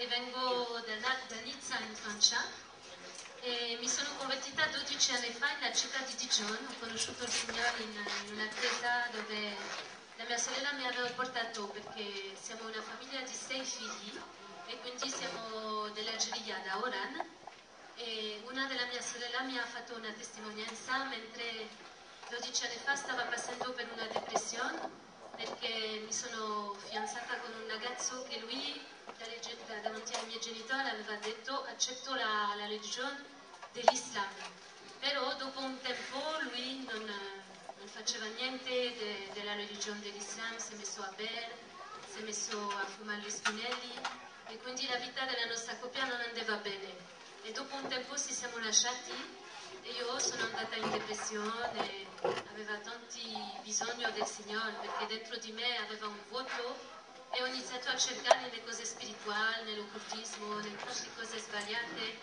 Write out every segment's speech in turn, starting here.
e vengo da, da Nizza in Francia e mi sono convertita 12 anni fa nella città di Dijon, ho conosciuto il Signore in, in una chiesa dove la mia sorella mi aveva portato perché siamo una famiglia di sei figli e quindi siamo dell'Algeria, da Oran. E una della mia sorella mi ha fatto una testimonianza mentre 12 anni fa stava passando per una depressione perché mi sono fidanzata con un ragazzo che lui davanti ai miei genitori aveva detto accetto la, la religione dell'Islam però dopo un tempo lui non, non faceva niente de, della religione dell'Islam si è messo a bere si è messo a fumare gli spinelli e quindi la vita della nostra coppia non andava bene. E dopo un tempo ci siamo lasciati e io sono andata in depressione, avevo tanti bisogni del Signore perché dentro di me aveva un vuoto e ho iniziato a cercare nelle cose spirituali, nell'occultismo, nelle cose sbagliate.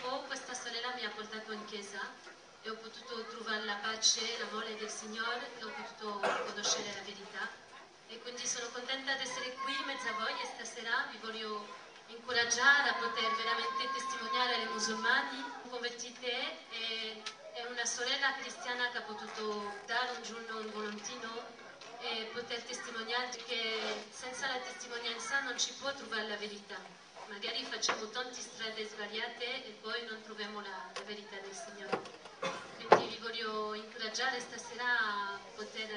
Poi questa sorella mi ha portato in chiesa e ho potuto trovare la pace, l'amore del Signore e ho potuto conoscere la verità. E quindi sono contenta di essere qui in mezzo a voi e stasera vi voglio incoraggiare a poter veramente testimoniare ai musulmani convertite e è una sorella cristiana che ha potuto dare un giorno un volantino e poter testimoniare che senza la testimonianza non ci può trovare la verità. Magari facciamo tante strade sbagliate e poi non troviamo la, la verità del Signore. Quindi vi voglio incoraggiare stasera a poter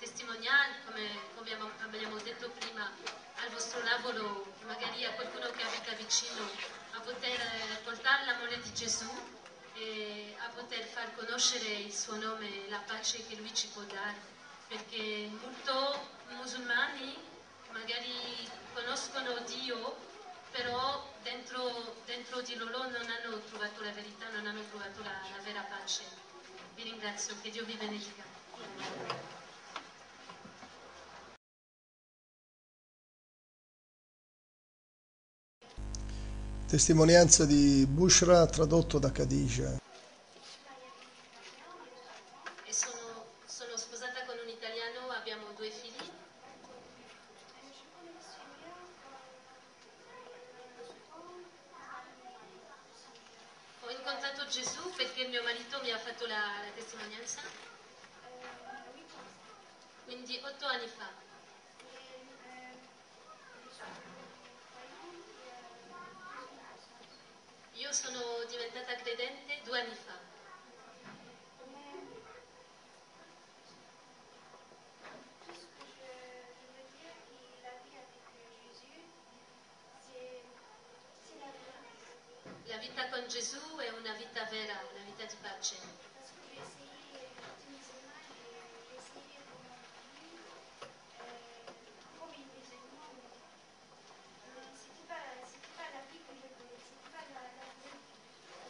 testimoniare, come, come abbiamo detto prima, al vostro lavoro, magari a qualcuno che abita vicino, a poter portare l'amore di Gesù e a poter far conoscere il suo nome, la pace che lui ci può dare, perché molti musulmani magari conoscono Dio, però dentro, dentro, di loro non hanno trovato la verità, non hanno trovato la, la vera pace. Vi ringrazio, che Dio vi benedica. Testimonianza di Bushra tradotto da Khadija. E sono, sposata con un italiano, abbiamo due figli. Ho incontrato Gesù perché mio marito mi ha fatto la, la testimonianza. Quindi otto anni fa. Io sono diventata credente due anni fa. La vita con Gesù è una vita vera, una vita di pace.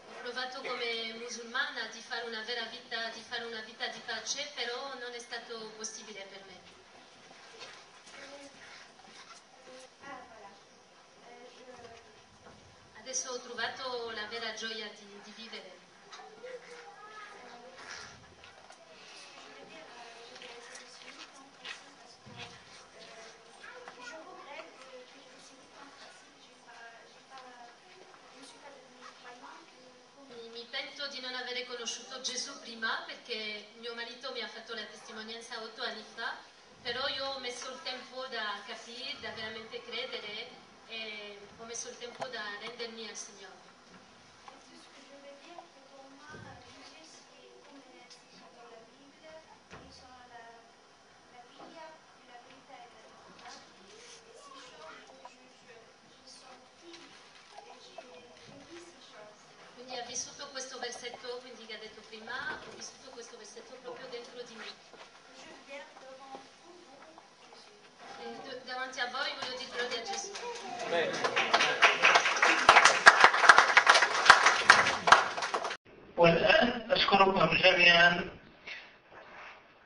Ho provato come musulmana di fare una vera vita, di fare una vita di pace, però non è stato possibile per me. Adesso ho trovato la vera gioia di, di vivere. Di non avere conosciuto Gesù prima perché mio marito mi ha fatto la testimonianza otto anni fa, però io ho messo il tempo da capire, da veramente credere e messo il tempo da rendermi al Signore. Quindi ha vissuto questo versetto, quindi che detto prima, ho vissuto questo versetto proprio dentro di me. E d- davanti a voi voglio dire gloria a Gesù. والآن أشكركم جميعا.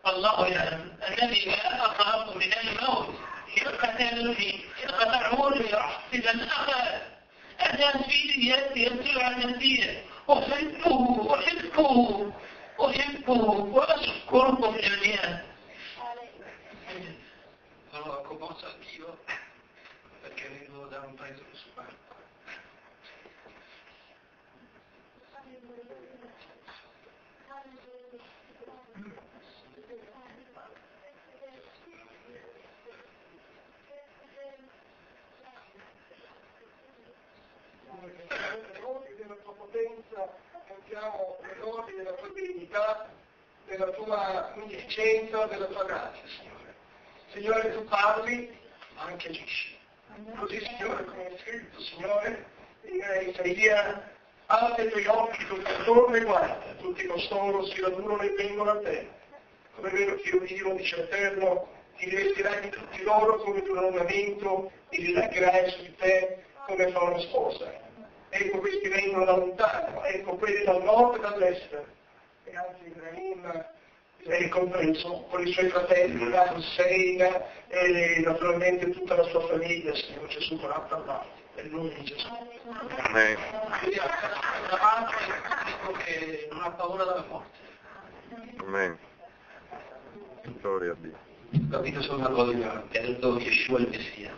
الله يعلم أنني لا أخاف من الموت. يقتلني يقطعوني إذا الأخر أنا في يدي على نفسي أحبه أحبه أحبه. وأشكركم جميعا. Un país de. Divinità, della tua munificenza, della tua grazia, Signore. Signore, tu parli, ma anche agisci. Così, Signore, come è scritto, Signore, in Isaia, apri i tuoi occhi tutti attorno e guarda, tutti costoro si radunano e vengono a te. Come è vero che io vivo, dice l'Eterno, ti rivestirai di tutti loro come un ornamento, ti rilagherai su di te come fa una sposa. Ecco questi vengono da lontano, ecco quelli dal nord e dall'est. E anzi Ibrahim è compreso con i suoi fratelli, la Hussein e naturalmente tutta la sua famiglia, Signore Gesù, con parlato. Per nome di Gesù. Amen. Quindi davanti dico che non ha paura della morte. Amen. Gloria a Dio. Capite solo una cosa, che ha detto Yeshua il Messia.